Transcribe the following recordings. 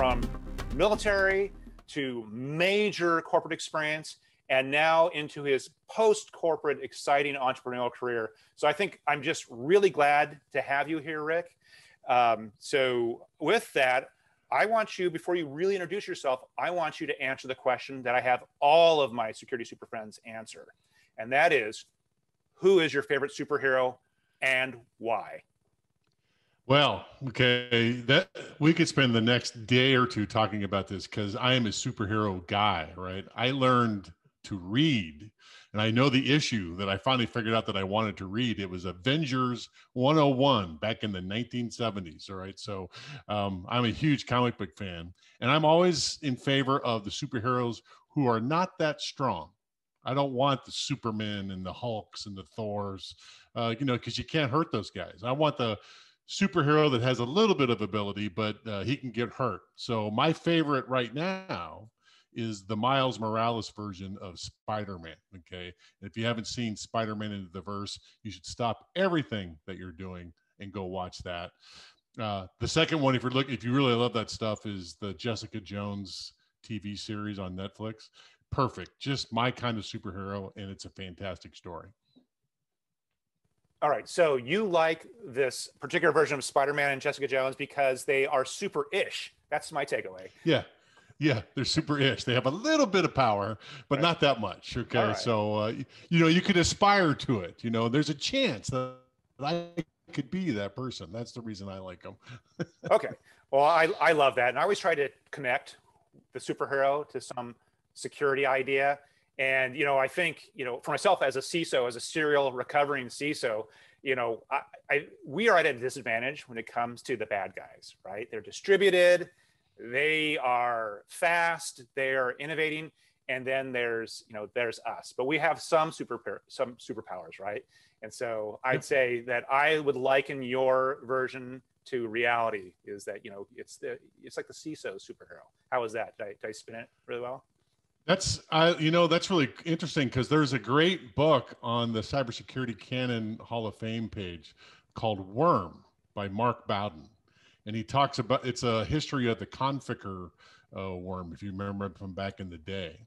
from military to major corporate experience and now into his post corporate exciting entrepreneurial career. So I think I'm just really glad to have you here, Rick. Um, so, with that, I want you, before you really introduce yourself, I want you to answer the question that I have all of my security super friends answer. And that is who is your favorite superhero and why? Well, okay, that we could spend the next day or two talking about this because I am a superhero guy, right? I learned to read and I know the issue that I finally figured out that I wanted to read. It was Avengers 101 back in the 1970s. All right. So um, I'm a huge comic book fan, and I'm always in favor of the superheroes who are not that strong. I don't want the Superman and the Hulks and the Thors, uh, you know, because you can't hurt those guys. I want the superhero that has a little bit of ability, but uh, he can get hurt. So my favorite right now is the Miles Morales version of Spider Man. Okay. If you haven't seen Spider Man into the verse, you should stop everything that you're doing and go watch that. Uh, the second one, if you're looking, if you really love that stuff, is the Jessica Jones TV series on Netflix. Perfect. Just my kind of superhero, and it's a fantastic story. All right. So you like this particular version of Spider Man and Jessica Jones because they are super ish. That's my takeaway. Yeah. Yeah, they're super ish. They have a little bit of power, but right. not that much. Okay, right. so uh, you know you could aspire to it. You know, there's a chance that I could be that person. That's the reason I like them. okay, well, I I love that, and I always try to connect the superhero to some security idea. And you know, I think you know, for myself as a CISO, as a serial recovering CISO, you know, I, I we are at a disadvantage when it comes to the bad guys. Right? They're distributed they are fast they are innovating and then there's you know there's us. But we have some super some superpowers right? And so i'd say that i would liken your version to reality is that you know it's the it's like the CISO superhero. How is that? Did I, did I spin it really well that's I you know that's really interesting because there's a great book on the cybersecurity canon hall of fame page called worm by mark bowden and he talks about it's a history of the Conficker uh, worm, if you remember from back in the day.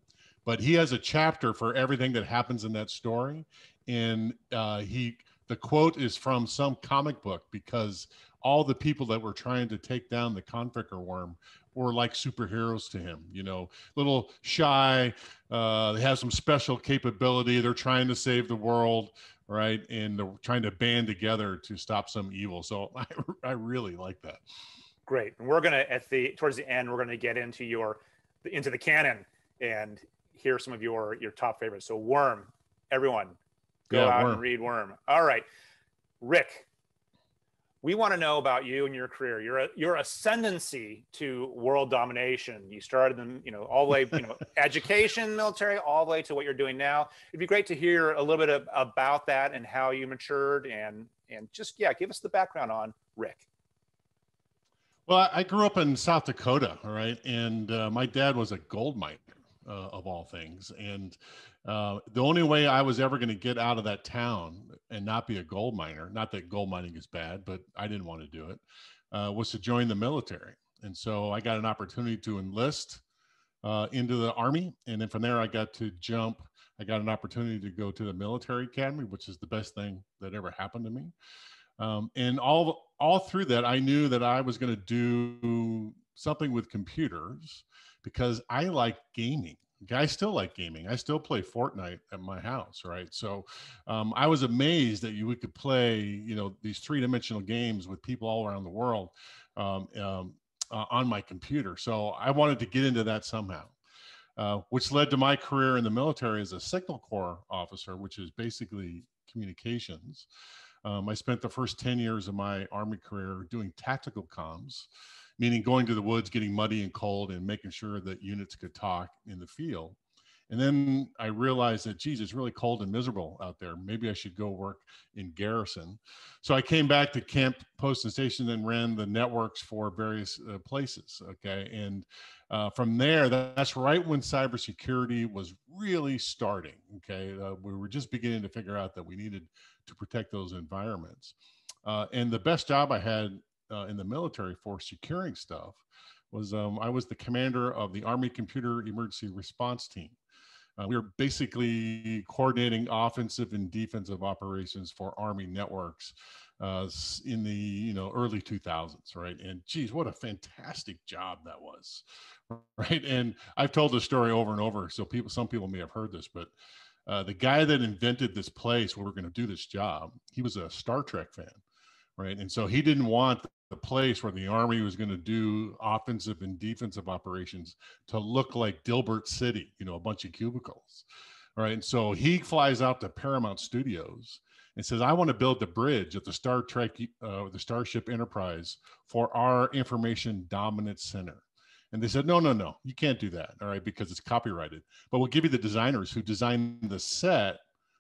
But he has a chapter for everything that happens in that story, and uh, he the quote is from some comic book because all the people that were trying to take down the Conficker worm were like superheroes to him. You know, little shy. Uh, they have some special capability. They're trying to save the world right? And they're trying to band together to stop some evil. So I, I really like that. Great. And we're gonna at the towards the end, we're gonna get into your into the canon and hear some of your your top favorites. So Worm, everyone, go yeah, out Worm. and read Worm. All right, Rick, we want to know about you and your career, your your ascendancy to world domination. You started them, you know, all the way, you know, education, military, all the way to what you're doing now. It'd be great to hear a little bit of, about that and how you matured and and just yeah, give us the background on Rick. Well, I grew up in South Dakota, all right, and uh, my dad was a gold miner uh, of all things, and uh, the only way I was ever going to get out of that town and not be a gold miner, not that gold mining is bad, but I didn't want to do it, uh, was to join the military. And so I got an opportunity to enlist uh, into the Army. And then from there, I got to jump. I got an opportunity to go to the military academy, which is the best thing that ever happened to me. Um, and all all through that, I knew that I was going to do something with computers because I like gaming. I still like gaming. I still play Fortnite at my house, right? So um, I was amazed that you could play, you know, these three dimensional games with people all around the world um, um, uh, on my computer. So I wanted to get into that somehow, uh, which led to my career in the military as a Signal Corps officer, which is basically communications. Um, I spent the first 10 years of my Army career doing tactical comms meaning going to the woods, getting muddy and cold, and making sure that units could talk in the field. And then I realized that, geez, it's really cold and miserable out there. Maybe I should go work in garrison. So I came back to camp, post, and station and ran the networks for various uh, places. Okay. And uh, from there, that's right when cybersecurity was really starting. Okay, uh, we were just beginning to figure out that we needed to protect those environments. Uh, and the best job I had uh, in the military for securing stuff was um, I was the commander of the Army Computer Emergency Response Team. Uh, we were basically coordinating offensive and defensive operations for Army networks uh, in the you know early 2000s, right? And geez, what a fantastic job that was, right? And I've told this story over and over, so people, some people may have heard this, but uh, the guy that invented this place where we're going to do this job, he was a Star Trek fan, right? And so he didn't want the place where the army was going to do offensive and defensive operations to look like Dilbert City, you know, a bunch of cubicles. Right. And so he flies out to Paramount Studios and says, I want to build the bridge at the Star Trek, uh, the Starship Enterprise for our information dominance center. And they said, no, no, no, you can't do that. All right, because it's copyrighted. But we'll give you the designers who designed the set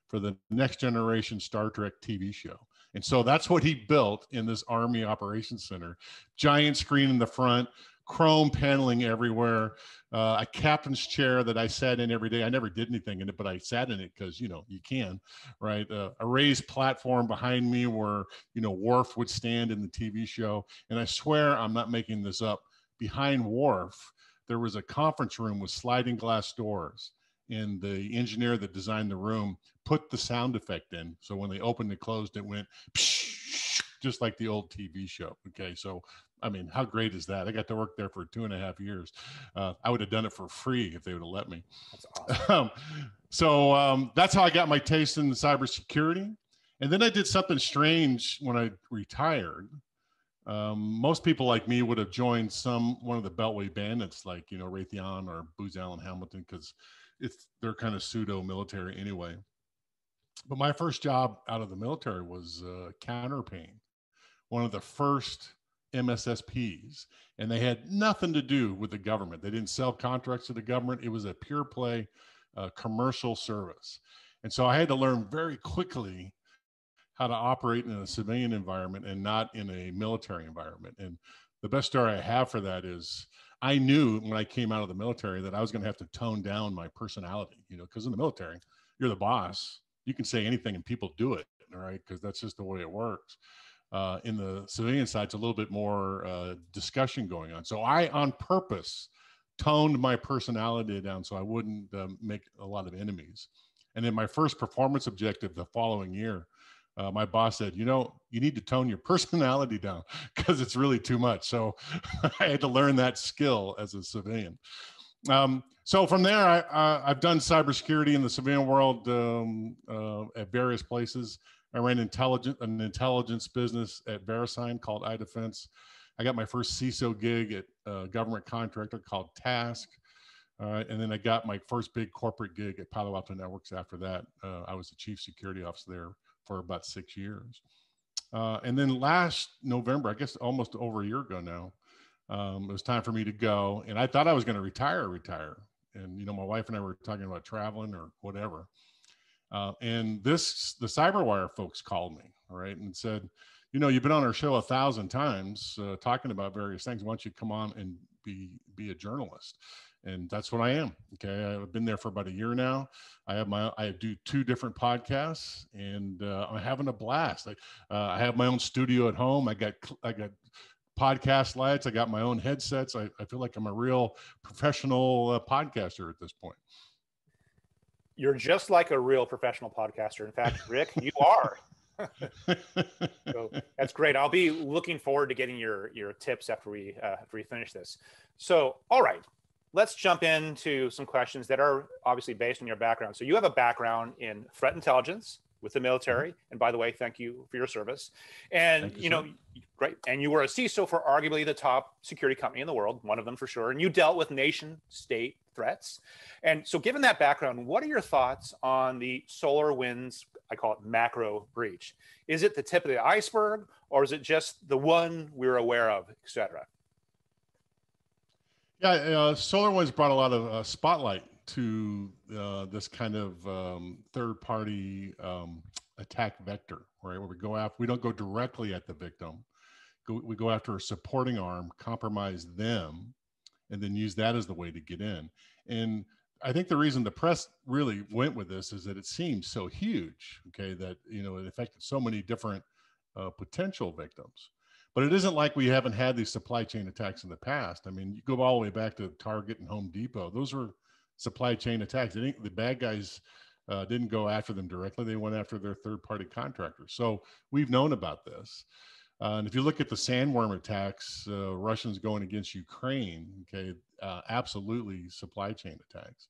for the next generation Star Trek TV show. And so that's what he built in this Army Operations Center. Giant screen in the front, chrome paneling everywhere, uh, a captain's chair that I sat in every day. I never did anything in it, but I sat in it because you know you can, right? Uh, a raised platform behind me where you know Worf would stand in the TV show, and I swear I'm not making this up. Behind Worf, there was a conference room with sliding glass doors and the engineer that designed the room put the sound effect in. So when they opened and closed, it went just like the old TV show. Okay, so I mean, how great is that? I got to work there for two and a half years. Uh, I would have done it for free if they would have let me. That's awesome. um, so um, that's how I got my taste in cybersecurity. And then I did something strange when I retired. Um, most people like me would have joined some one of the Beltway bandits, like you know Raytheon or Booz Allen Hamilton, because it's they're kind of pseudo military anyway. But my first job out of the military was uh, Counterpane, one of the first MSSPs, and they had nothing to do with the government. They didn't sell contracts to the government. It was a pure play uh, commercial service, and so I had to learn very quickly how to operate in a civilian environment and not in a military environment. And the best story I have for that is I knew when I came out of the military that I was going to have to tone down my personality, you know, because in the military, you're the boss. You can say anything and people do it, right, because that's just the way it works. Uh, in the civilian side, it's a little bit more uh, discussion going on. So I, on purpose, toned my personality down so I wouldn't um, make a lot of enemies. And then my first performance objective the following year uh, my boss said, you know, you need to tone your personality down because it's really too much. So I had to learn that skill as a civilian. Um, so from there, I, have done cybersecurity in the civilian world um, uh, at various places. I ran intelligent, an intelligence business at VeriSign called iDefense. I got my first CISO gig at a government contractor called TASC. Uh, and then I got my first big corporate gig at Palo Alto Networks after that. Uh, I was the chief security officer there for about six years. Uh, and then last November, I guess almost over a year ago now, um, it was time for me to go. And I thought I was going to retire, retire. And, you know, my wife and I were talking about traveling or whatever. Uh, and this, the Cyberwire folks called me, all right, and said, you know, you've been on our show a thousand times uh, talking about various things. Why don't you come on and be be a journalist? And that's what I am. Okay, I've been there for about a year now. I have my I do two different podcasts, and uh, I'm having a blast. I, uh, I have my own studio at home. I got I got podcast lights. I got my own headsets. I, I feel like I'm a real professional uh, podcaster at this point. You're just like a real professional podcaster. In fact, Rick, you are. so that's great. I'll be looking forward to getting your your tips after we uh, after we finish this. So, all right, let's jump into some questions that are obviously based on your background. So you have a background in threat intelligence with the military, mm-hmm. and by the way, thank you for your service. And you, you know, great. And you were a CISO for arguably the top security company in the world, one of them for sure. And you dealt with nation state threats. And so, given that background, what are your thoughts on the SolarWinds? I call it macro breach. Is it the tip of the iceberg, or is it just the one we're aware of, et cetera? Yeah, uh, SolarWinds brought a lot of uh, spotlight to uh, this kind of um, third-party um, attack vector, right? Where we go after, we don't go directly at the victim. Go, we go after a supporting arm, compromise them, and then use that as the way to get in. And I think the reason the press really went with this is that it seems so huge, okay, that you know it affected so many different uh, potential victims. But it isn't like we haven't had these supply chain attacks in the past. I mean, you go all the way back to Target and Home Depot; those were supply chain attacks. the bad guys uh, didn't go after them directly; they went after their third-party contractors. So we've known about this. Uh, and if you look at the sandworm attacks, uh, Russians going against Ukraine, okay, uh, absolutely supply chain attacks.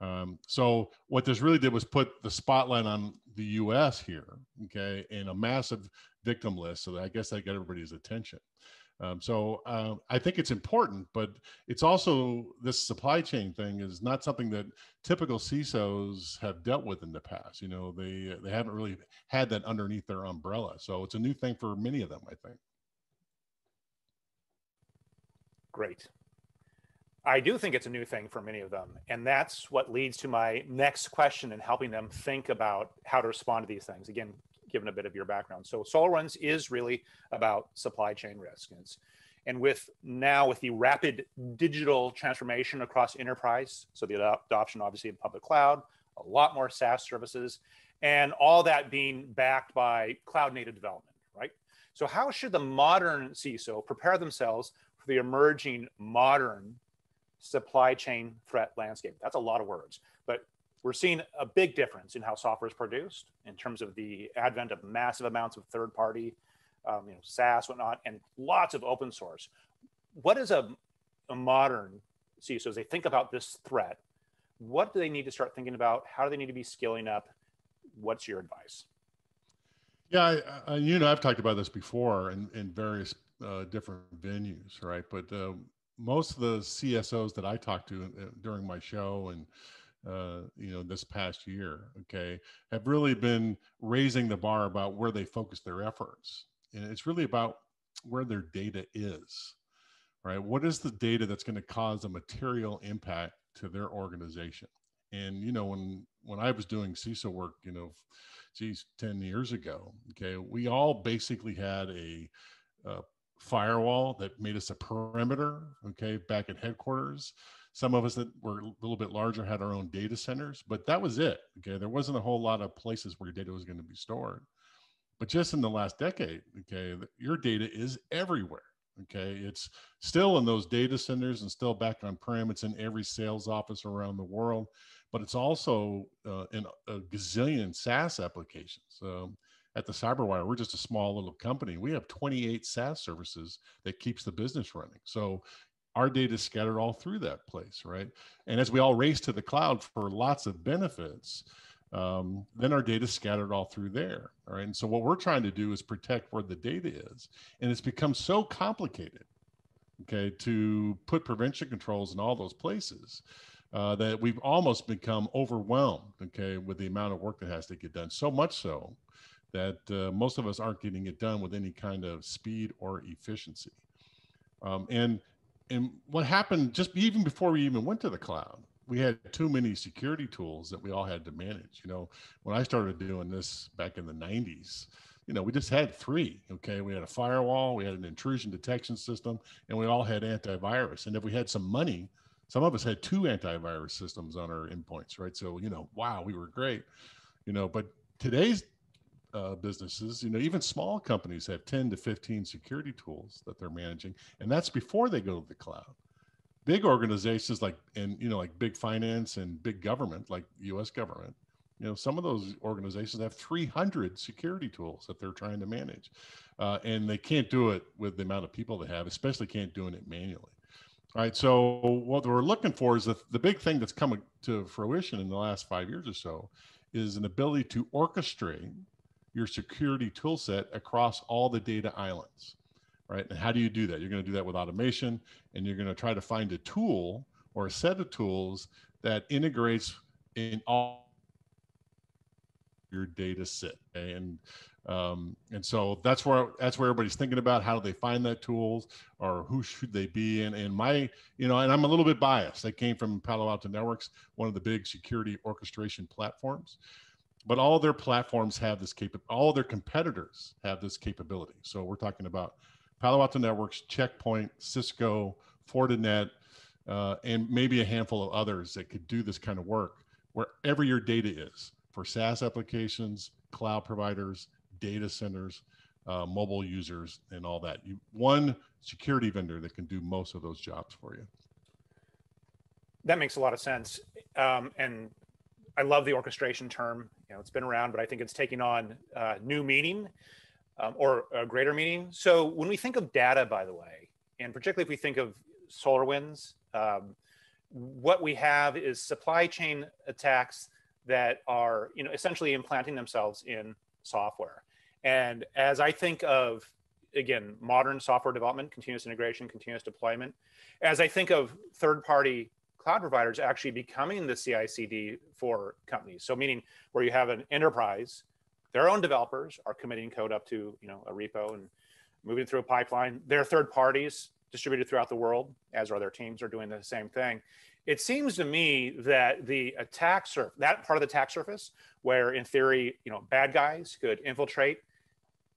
Um, so what this really did was put the spotlight on the U.S. here, okay, in a massive victim list. So I guess that got everybody's attention. Um, so uh, I think it's important, but it's also this supply chain thing is not something that typical CISOs have dealt with in the past. You know, they they haven't really had that underneath their umbrella. So it's a new thing for many of them, I think. Great. I do think it's a new thing for many of them. And that's what leads to my next question and helping them think about how to respond to these things. Again, given a bit of your background. So SolarWinds is really about supply chain risk. And, and with now with the rapid digital transformation across enterprise, so the adoption obviously in public cloud, a lot more SaaS services, and all that being backed by cloud native development, right? So how should the modern CISO prepare themselves for the emerging modern supply chain threat landscape? That's a lot of words, but we're seeing a big difference in how software is produced in terms of the advent of massive amounts of third party, um, you know, SaaS, whatnot, and lots of open source. What is a, a modern CISO as they think about this threat? What do they need to start thinking about? How do they need to be scaling up? What's your advice? Yeah, I, I, you know, I've talked about this before in, in various uh, different venues, right? But uh, most of the CSOs that I talked to uh, during my show and uh, you know this past year okay have really been raising the bar about where they focus their efforts. And it's really about where their data is right? What is the data that's going to cause a material impact to their organization? And you know when when i was doing ciso work you know geez 10 years ago okay we all basically had a, a firewall that made us a perimeter okay back at headquarters some of us that were a little bit larger had our own data centers, but that was it. Okay. There wasn't a whole lot of places where your data was going to be stored. But just in the last decade, okay, your data is everywhere. Okay. It's still in those data centers and still back on prem. It's in every sales office around the world, but it's also uh, in a gazillion SaaS applications. Um, at the Cyberwire, we're just a small little company. We have 28 SaaS services that keeps the business running. So our data is scattered all through that place, right? And as we all race to the cloud for lots of benefits, um, then our data is scattered all through there. Right. And so what we're trying to do is protect where the data is. And it's become so complicated, okay, to put prevention controls in all those places uh, that we've almost become overwhelmed, okay, with the amount of work that has to get done. So much so that uh, most of us aren't getting it done with any kind of speed or efficiency. Um, and and what happened just even before we even went to the cloud we had too many security tools that we all had to manage. You know when i started doing this back in the 90s you know we just had three okay? We had a firewall we had an intrusion detection system and we all had antivirus. And if we had some money some of us had two antivirus systems on our endpoints right? So you know wow we were great you know? But today's uh, businesses, you know, even small companies have 10 to 15 security tools that they're managing, and that's before they go to the cloud. Big organizations like, and you know, like big finance and big government, like U.S. government, you know, some of those organizations have 300 security tools that they're trying to manage, uh, and they can't do it with the amount of people they have, especially can't doing it manually. All right. So what we're looking for is the, the big thing that's coming to fruition in the last five years or so is an ability to orchestrate your security tool set across all the data islands, right? And how do you do that? You're going to do that with automation, and you're going to try to find a tool or a set of tools that integrates in all your data set. And um, and so that's where that's where everybody's thinking about how do they find that tools or who should they be and and my you know and i'm a little bit biased i came from palo alto networks one of the big security orchestration platforms but all their platforms have this capability. All their competitors have this capability. So we're talking about Palo Alto Networks, Checkpoint, Cisco, Fortinet, uh, and maybe a handful of others that could do this kind of work wherever your data is for SaaS applications, cloud providers, data centers, uh, mobile users, and all that. You, one security vendor that can do most of those jobs for you. That makes a lot of sense. Um, and I love the orchestration term. You know, it's been around, but I think it's taking on uh, new meaning um, or a greater meaning. So when we think of data, by the way, and particularly if we think of SolarWinds, um, what we have is supply chain attacks that are, you know, essentially implanting themselves in software. And as I think of, again, modern software development, continuous integration, continuous deployment, as I think of third-party cloud providers actually becoming the CI/CD for companies. So meaning where you have an enterprise, their own developers are committing code up to you know a repo and moving through a pipeline. Their third parties distributed throughout the world, as are their teams, are doing the same thing. It seems to me that the attack surface, that part of the attack surface, where in theory, you know, bad guys could infiltrate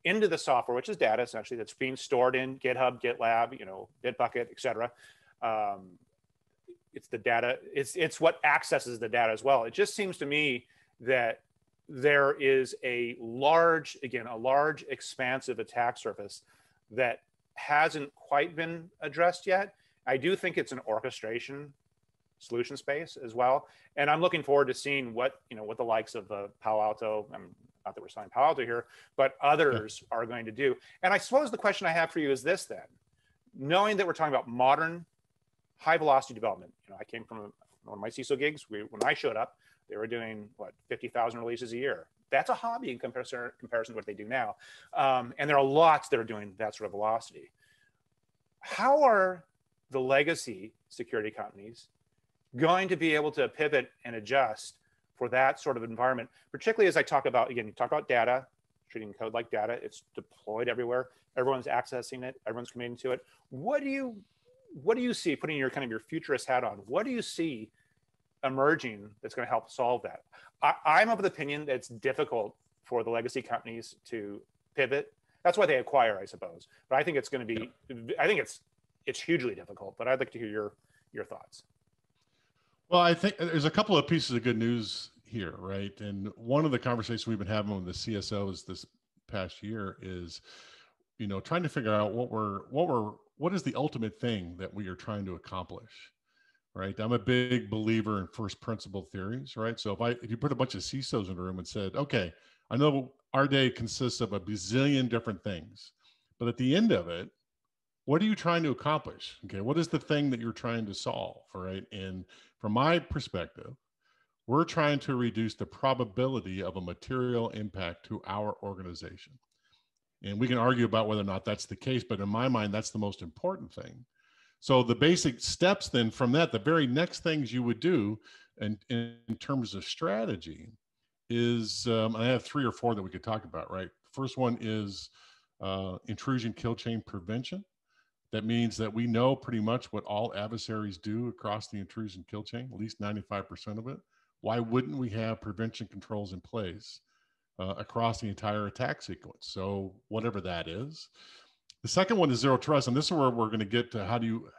into the software, which is data essentially that's being stored in GitHub, GitLab, you know, Bitbucket, et cetera. Um, it's the data it's it's what accesses the data as well. It just seems to me that there is a large again a large expansive attack surface that hasn't quite been addressed yet. I do think it's an orchestration solution space as well. And i'm looking forward to seeing what you know what the likes of the palo alto i'm not that we're selling palo alto here but others yeah. are going to do. And i suppose the question i have for you is this then. Knowing that we're talking about modern high velocity development. You know, I came from one of my CISO gigs. We, when I showed up, they were doing what 50,000 releases a year. That's a hobby in comparison, comparison to what they do now. Um, and there are lots that are doing that sort of velocity. How are the legacy security companies going to be able to pivot and adjust for that sort of environment, particularly as I talk about, again, you talk about data, treating code like data, it's deployed everywhere. Everyone's accessing it, everyone's committing to it. What do you what do you see putting your kind of your futurist hat on what do you see emerging that's going to help solve that? I, am of the opinion that it's difficult for the legacy companies to pivot. That's why they acquire i suppose. But i think it's going to be i think it's it's hugely difficult but i'd like to hear your your thoughts. Well i think there's a couple of pieces of good news here right? And one of the conversations we've been having with the csos this past year is you know trying to figure out what we're what we're what is the ultimate thing that we are trying to accomplish right? I'm a big believer in first principle theories right? So if i if you put a bunch of cisos in a room and said okay i know our day consists of a bazillion different things but at the end of it what are you trying to accomplish? Okay what is the thing that you're trying to solve right? And from my perspective we're trying to reduce the probability of a material impact to our organization and we can argue about whether or not that's the case, but in my mind, that's the most important thing. So the basic steps then from that, the very next things you would do in, in, in terms of strategy is, um, I have three or four that we could talk about, right? First one is uh, intrusion kill chain prevention. That means that we know pretty much what all adversaries do across the intrusion kill chain, at least 95% of it. Why wouldn't we have prevention controls in place uh, across the entire attack sequence. So whatever that is. The second one is zero trust, and this is where we're going to get to how do you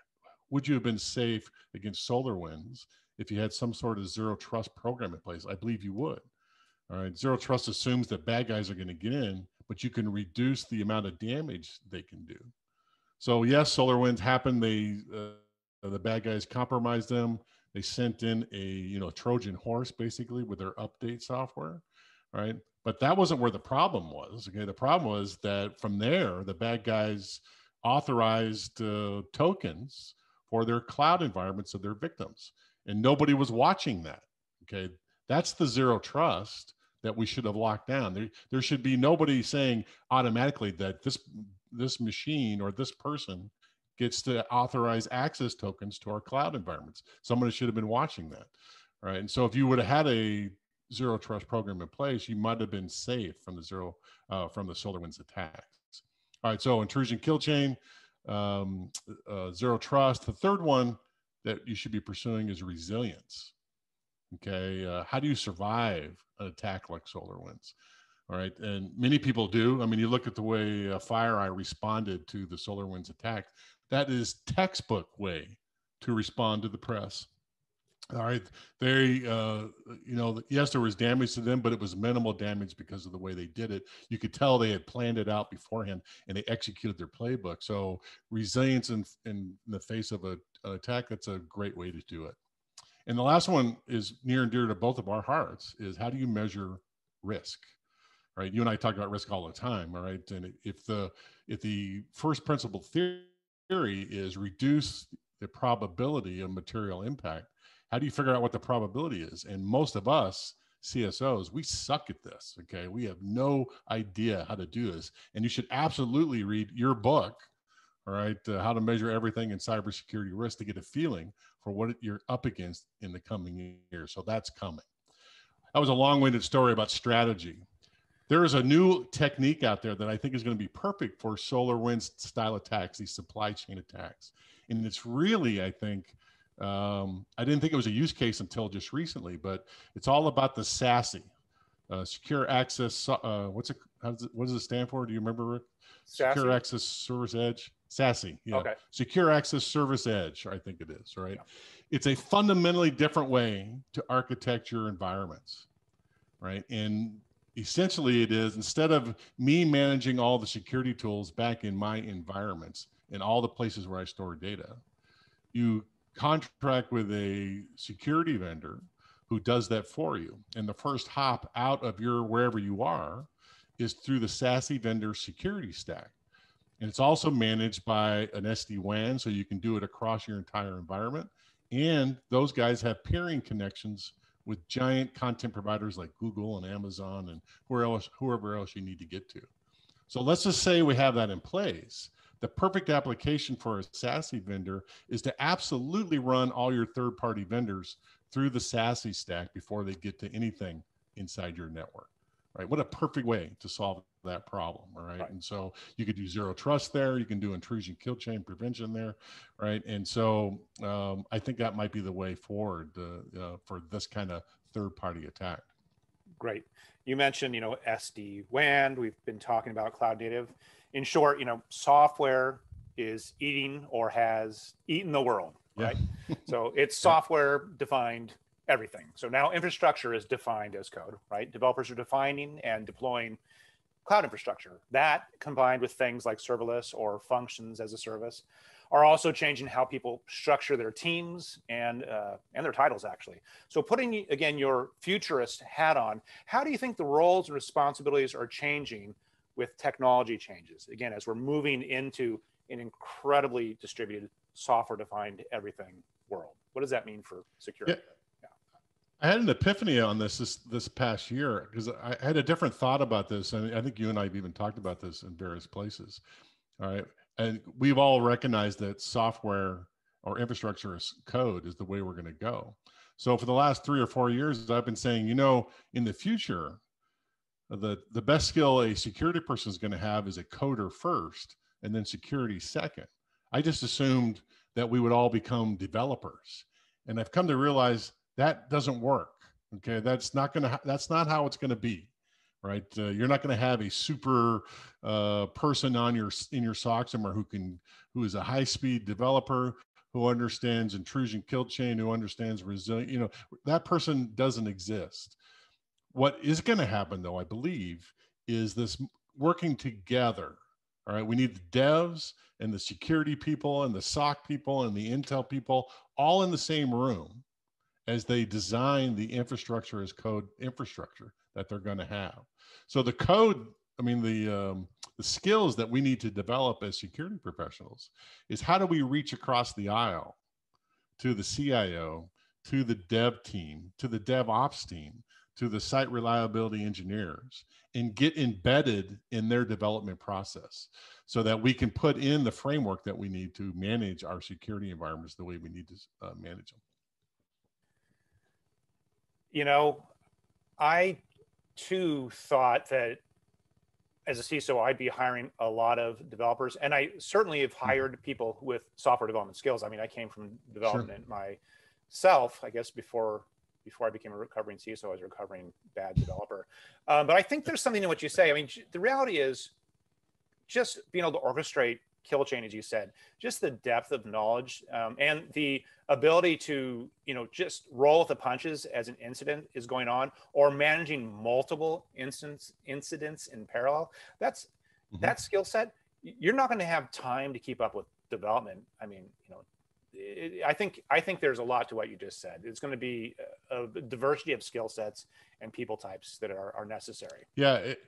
would you have been safe against solar winds if you had some sort of zero trust program in place? I believe you would. All right, zero trust assumes that bad guys are going to get in, but you can reduce the amount of damage they can do. So yes, solar winds happened. They uh, the bad guys compromised them. They sent in a you know Trojan horse basically with their update software, right? But that wasn't where the problem was. Okay, the problem was that from there, the bad guys authorized uh, tokens for their cloud environments of their victims, and nobody was watching that. Okay, that's the zero trust that we should have locked down. There, there should be nobody saying automatically that this this machine or this person gets to authorize access tokens to our cloud environments. Somebody should have been watching that, right? And so if you would have had a zero trust program in place, you might have been safe from the zero uh, from the SolarWinds attacks. All right, so intrusion kill chain, um, uh, zero trust. The third one that you should be pursuing is resilience. Okay, uh, how do you survive an attack like SolarWinds? All right, and many people do. I mean, you look at the way uh, FireEye responded to the SolarWinds attack. That is textbook way to respond to the press. All right, they, uh, you know, yes, there was damage to them, but it was minimal damage because of the way they did it. You could tell they had planned it out beforehand and they executed their playbook. So resilience in, in the face of a, an attack, that's a great way to do it. And the last one is near and dear to both of our hearts: is how do you measure risk? Right, you and I talk about risk all the time. All right, and if the if the first principle theory is reduce the probability of material impact how do you figure out what the probability is? And most of us CSOs, we suck at this. Okay. We have no idea how to do this. And you should absolutely read your book, all right, uh, how to measure everything in cybersecurity risk to get a feeling for what you're up against in the coming year. So that's coming. That was a long winded story about strategy. There is a new technique out there that I think is going to be perfect for solar wind style attacks, these supply chain attacks. And it's really, I think, um, I didn't think it was a use case until just recently, but it's all about the SASE, uh, secure access. Uh, what's it, does it? What does it stand for? Do you remember, Rick? Secure access service edge. SASE. Yeah. Okay. Secure access service edge. I think it is right. Yeah. It's a fundamentally different way to architect your environments, right? And essentially, it is instead of me managing all the security tools back in my environments and all the places where I store data, you contract with a security vendor who does that for you. And the first hop out of your wherever you are is through the SASE vendor security stack. And it's also managed by an SD WAN, so you can do it across your entire environment. And those guys have peering connections with giant content providers like Google and Amazon and whoever else, whoever else you need to get to. So let's just say we have that in place the perfect application for a SASE vendor is to absolutely run all your third party vendors through the SASE stack before they get to anything inside your network. Right. What a perfect way to solve that problem. Right? right. And so you could do zero trust there. You can do intrusion kill chain prevention there. Right. And so um, I think that might be the way forward uh, uh, for this kind of third party attack. Great. You mentioned, you know, SD WAN. We've been talking about cloud native in short, you know, software is eating or has eaten the world, right? So it's software defined everything. So now infrastructure is defined as code, right? Developers are defining and deploying cloud infrastructure. That combined with things like serverless or functions as a service are also changing how people structure their teams and uh, and their titles actually. So putting again your futurist hat on, how do you think the roles and responsibilities are changing with technology changes. Again, as we're moving into an incredibly distributed software defined everything world. What does that mean for security? Yeah. I had an epiphany on this this, this past year because I had a different thought about this, and I think you and I have even talked about this in various places. All right, and we've all recognized that software or infrastructure as code is the way we're going to go. So for the last three or four years, I've been saying, you know, in the future, the the best skill a security person is going to have is a coder first and then security second. I just assumed that we would all become developers. And i've come to realize that doesn't work okay? That's not going to that's not how it's going to be right? Uh, you're not going to have a super uh, person on your in your somewhere who can who is a high speed developer who understands intrusion kill chain who understands resilience you know that person doesn't exist what is going to happen, though, I believe, is this working together. All right, we need the devs and the security people and the SOC people and the Intel people all in the same room as they design the infrastructure as code infrastructure that they're going to have. So the code, I mean the um, the skills that we need to develop as security professionals is how do we reach across the aisle to the CIO, to the dev team, to the DevOps team, to the site reliability engineers and get embedded in their development process so that we can put in the framework that we need to manage our security environments the way we need to uh, manage them. You know, I too thought that as a CISO, I'd be hiring a lot of developers, and I certainly have hmm. hired people with software development skills. I mean, I came from development sure. myself, I guess, before before I became a recovering CISO, I was a recovering bad developer. Um, but I think there's something in what you say. I mean, the reality is just being able to orchestrate kill chain, as you said, just the depth of knowledge um, and the ability to, you know, just roll with the punches as an incident is going on, or managing multiple instance incidents in parallel. That's mm-hmm. that skill set. You're not going to have time to keep up with development. I mean, you know, it, I think I think there's a lot to what you just said. It's going to be a, a diversity of skill sets and people types that are, are necessary. Yeah, it,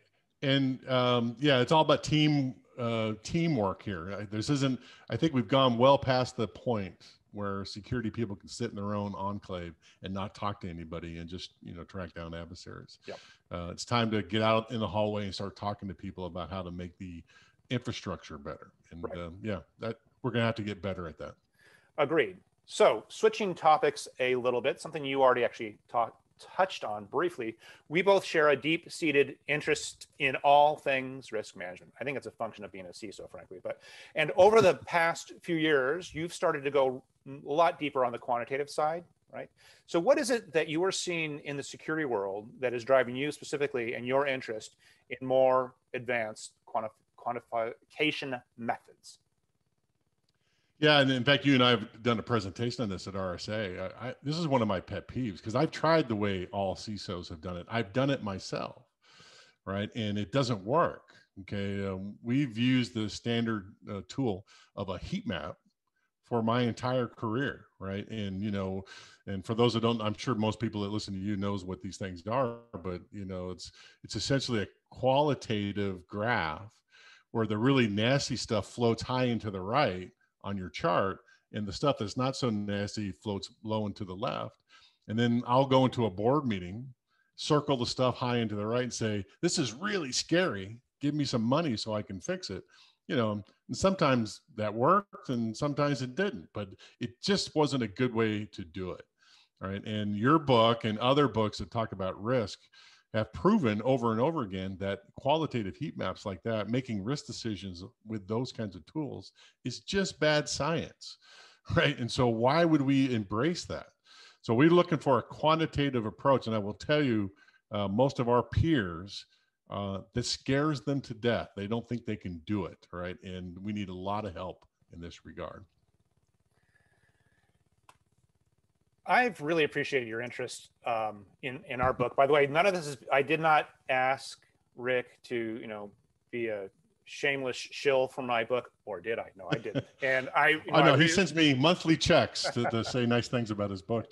and um, yeah, it's all about team uh, teamwork here. This isn't. I think we've gone well past the point where security people can sit in their own enclave and not talk to anybody and just you know track down adversaries. Yep. Uh, it's time to get out in the hallway and start talking to people about how to make the infrastructure better. And right. um, yeah, that we're going to have to get better at that. Agreed. So switching topics a little bit, something you already actually talked touched on briefly, we both share a deep seated interest in all things risk management. I think it's a function of being a CISO, frankly. But and over the past few years, you've started to go a lot deeper on the quantitative side, right? So, what is it that you are seeing in the security world that is driving you specifically and your interest in more advanced quantif- quantification methods? Yeah, and in fact, you and I have done a presentation on this at RSA. I, I, this is one of my pet peeves because I've tried the way all CISOs have done it. I've done it myself, right, and it doesn't work. Okay, um, we've used the standard uh, tool of a heat map for my entire career, right? And you know, and for those that don't, I'm sure most people that listen to you knows what these things are, but you know, it's it's essentially a qualitative graph where the really nasty stuff floats high into the right on your chart and the stuff that's not so nasty floats low and to the left. And then i'll go into a board meeting circle the stuff high into the right and say this is really scary. Give me some money so i can fix it. You know and sometimes that worked and sometimes it didn't but it just wasn't a good way to do it all right? And your book and other books that talk about risk have proven over and over again that qualitative heat maps like that, making risk decisions with those kinds of tools, is just bad science, right? And so, why would we embrace that? So, we're looking for a quantitative approach. And I will tell you, uh, most of our peers, uh, this scares them to death. They don't think they can do it, right? And we need a lot of help in this regard. I've really appreciated your interest um, in in our book. By the way, none of this is. I did not ask Rick to you know be a shameless shill for my book, or did I? No, I didn't. And I, you know, I he sends me monthly checks to, to say nice things about his book.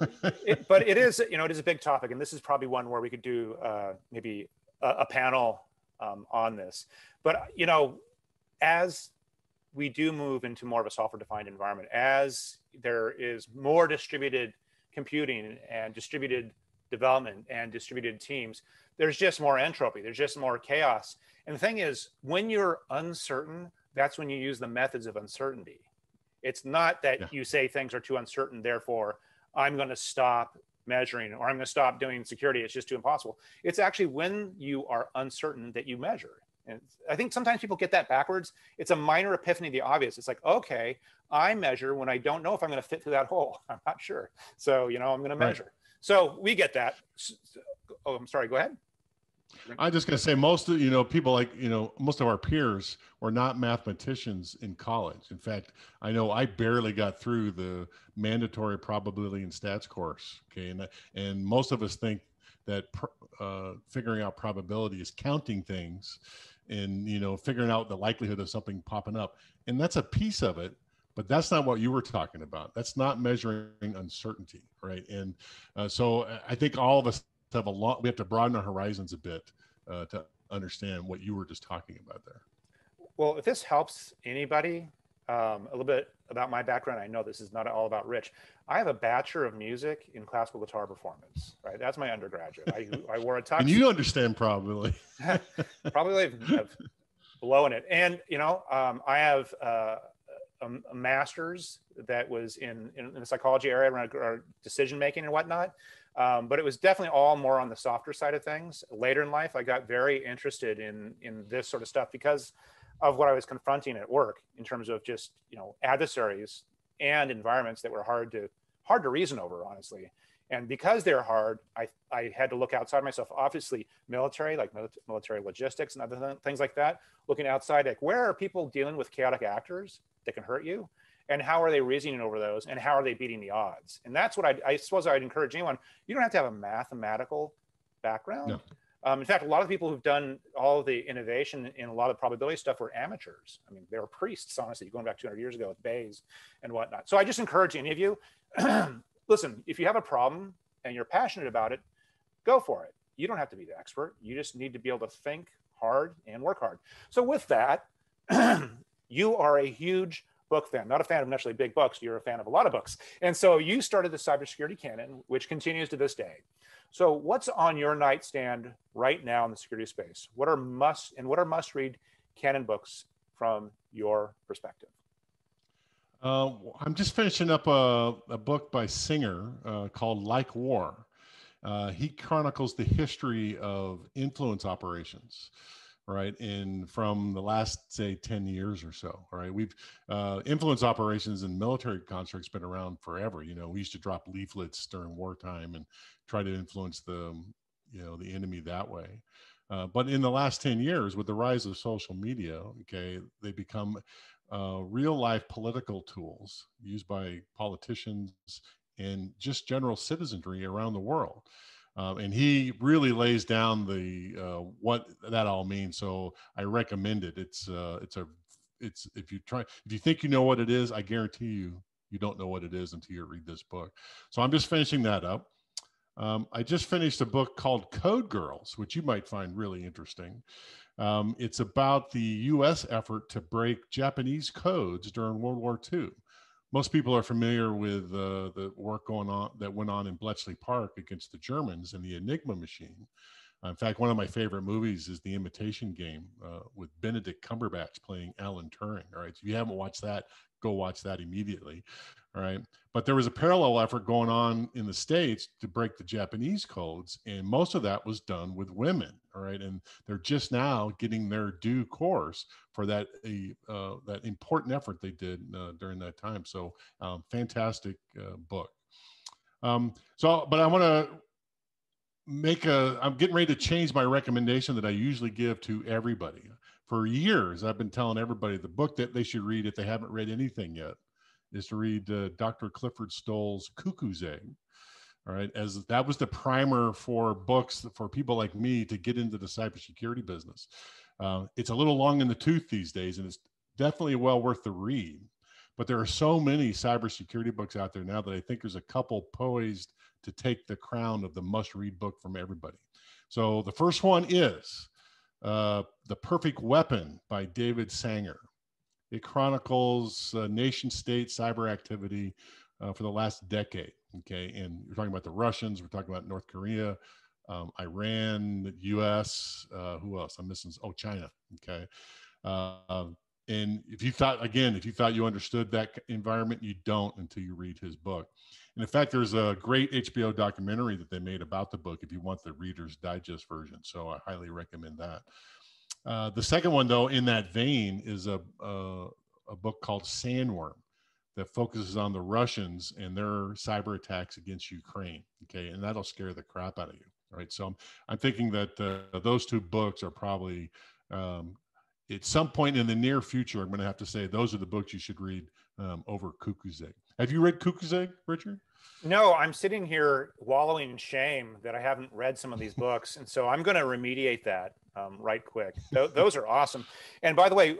it, but it is, you know, it is a big topic, and this is probably one where we could do uh, maybe a, a panel um, on this. But you know, as we do move into more of a software defined environment. As there is more distributed computing and distributed development and distributed teams there's just more entropy there's just more chaos. And the thing is when you're uncertain that's when you use the methods of uncertainty. It's not that yeah. you say things are too uncertain therefore i'm going to stop measuring or i'm going to stop doing security it's just too impossible. It's actually when you are uncertain that you measure and I think sometimes people get that backwards. It's a minor epiphany of the obvious. It's like, okay, I measure when I don't know if I'm going to fit through that hole. I'm not sure. So, you know, I'm going to measure. Right. So we get that. Oh, I'm sorry. Go ahead. I'm just going to say most of, you know, people like, you know, most of our peers were not mathematicians in college. In fact, I know I barely got through the mandatory probability and stats course. Okay. And, and most of us think that uh, figuring out probability is counting things and you know figuring out the likelihood of something popping up. And that's a piece of it but that's not what you were talking about. That's not measuring uncertainty right? And uh, so uh, i think all of us have a lot we have to broaden our horizons a bit uh, to understand what you were just talking about there. Well if this helps anybody um, a little bit about my background. I know this is not all about Rich. I have a bachelor of music in classical guitar performance. Right, that's my undergraduate. I, I wore a tux. and you understand probably. probably have blowing it. And you know, um, I have uh, a, a, master's that was in, in, in the psychology area around decision making and whatnot. Um, but it was definitely all more on the softer side of things. Later in life, I got very interested in in this sort of stuff because of what I was confronting at work in terms of just you know adversaries and environments that were hard to hard to reason over honestly And because they're hard, I, I had to look outside myself. Obviously, military, like military logistics and other th- things like that. Looking outside, like where are people dealing with chaotic actors that can hurt you? And how are they reasoning over those? And how are they beating the odds? And that's what I, I suppose I'd encourage anyone. You don't have to have a mathematical background. No. Um, in fact, a lot of people who've done all the innovation in a lot of probability stuff were amateurs. I mean, they were priests, honestly, going back 200 years ago with Bayes and whatnot. So I just encourage any of you, listen, if you have a problem and you're passionate about it, go for it. You don't have to be the expert. You just need to be able to think hard and work hard. So with that, you are a huge book fan, not a fan of necessarily big books. You're a fan of a lot of books. And so you started the cybersecurity canon, which continues to this day. So, what's on your nightstand right now in the security space? What are must and what are must read canon books from your perspective? Uh, I'm just finishing up a, a book by Singer uh, called Like War. Uh, he chronicles the history of influence operations right and from the last say 10 years or so right? We've uh, influence operations and military constructs been around forever you know? We used to drop leaflets during wartime and try to influence the you know the enemy that way. Uh, but in the last 10 years with the rise of social media okay they become uh, real life political tools used by politicians and just general citizenry around the world um, and he really lays down the uh, what that all means. So I recommend it. It's uh, it's a it's if you try if you think you know what it is, I guarantee you you don't know what it is until you read this book. So I'm just finishing that up. Um, I just finished a book called Code Girls, which you might find really interesting. Um, it's about the U.S. effort to break Japanese codes during World War II most people are familiar with uh, the work going on that went on in Bletchley Park against the Germans and the Enigma machine. Uh, in fact, one of my favorite movies is The Imitation Game uh, with Benedict Cumberbatch playing Alan Turing. All right, so if you haven't watched that, go watch that immediately. All right. But there was a parallel effort going on in the States to break the Japanese codes. And most of that was done with women. All right. And they're just now getting their due course for that, uh, that important effort they did uh, during that time. So, um, fantastic uh, book. Um, so, but I want to make a, I'm getting ready to change my recommendation that I usually give to everybody. For years, I've been telling everybody the book that they should read if they haven't read anything yet is to read uh, Dr. Clifford Stoll's Cuckoo's Egg. All right, as that was the primer for books for people like me to get into the cybersecurity business. Uh, it's a little long in the tooth these days, and it's definitely well worth the read. But there are so many cybersecurity books out there now that I think there's a couple poised to take the crown of the must-read book from everybody. So the first one is uh, The Perfect Weapon by David Sanger. It chronicles uh, nation state cyber activity uh, for the last decade. Okay. And we're talking about the Russians, we're talking about North Korea, um, Iran, US, uh, who else? I'm missing. Oh, China. Okay. Uh, and if you thought, again, if you thought you understood that environment, you don't until you read his book. And in fact, there's a great HBO documentary that they made about the book if you want the Reader's Digest version. So I highly recommend that. Uh, the second one, though, in that vein, is a, a, a book called Sandworm that focuses on the Russians and their cyber attacks against Ukraine. Okay, and that'll scare the crap out of you. Right. So I'm, I'm thinking that uh, those two books are probably um, at some point in the near future. I'm going to have to say those are the books you should read um, over Cuckoo's Egg. Have you read Cuckoo's Egg, Richard? No, I'm sitting here wallowing in shame that I haven't read some of these books, and so I'm going to remediate that um, right quick. Th- those are awesome. And by the way,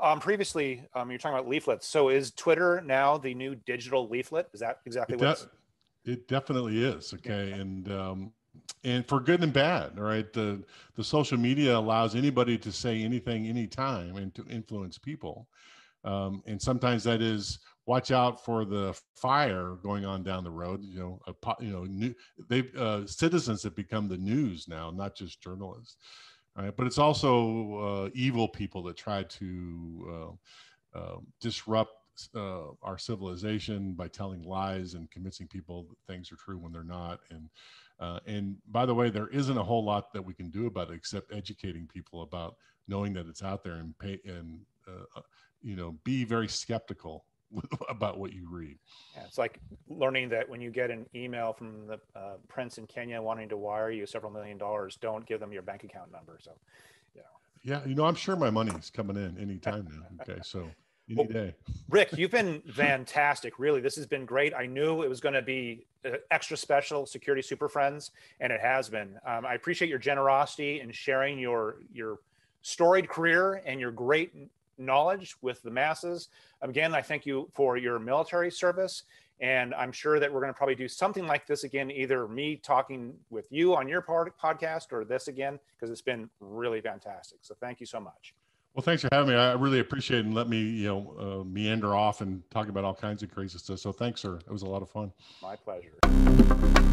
um, previously um, you're talking about leaflets. So is Twitter now the new digital leaflet? Is that exactly it what? De- it definitely is. Okay, yeah. and um, and for good and bad, right? The the social media allows anybody to say anything, anytime, and to influence people. Um, and sometimes that is watch out for the fire going on down the road. You know, a, you know, new, they uh, citizens have become the news now, not just journalists. Right? But it's also uh, evil people that try to uh, um, disrupt uh, our civilization by telling lies and convincing people that things are true when they're not. And uh, and by the way, there isn't a whole lot that we can do about it except educating people about knowing that it's out there and pay and uh, you know be very skeptical about what you read. Yeah, it's like learning that when you get an email from the uh, prince in Kenya wanting to wire you several million dollars, don't give them your bank account number. So, know. Yeah, you know, I'm sure my money's coming in anytime now. Okay, so any well, day. Rick, you've been fantastic. Really, this has been great. I knew it was going to be uh, extra special security super friends, and it has been. Um, I appreciate your generosity in sharing your your storied career and your great knowledge with the masses. Again, I thank you for your military service. And I'm sure that we're going to probably do something like this again, either me talking with you on your part, podcast or this again, because it's been really fantastic. So thank you so much. Well, thanks for having me. I really appreciate it and let me, you know, uh, meander off and talk about all kinds of crazy stuff. So thanks, sir. It was a lot of fun. My pleasure.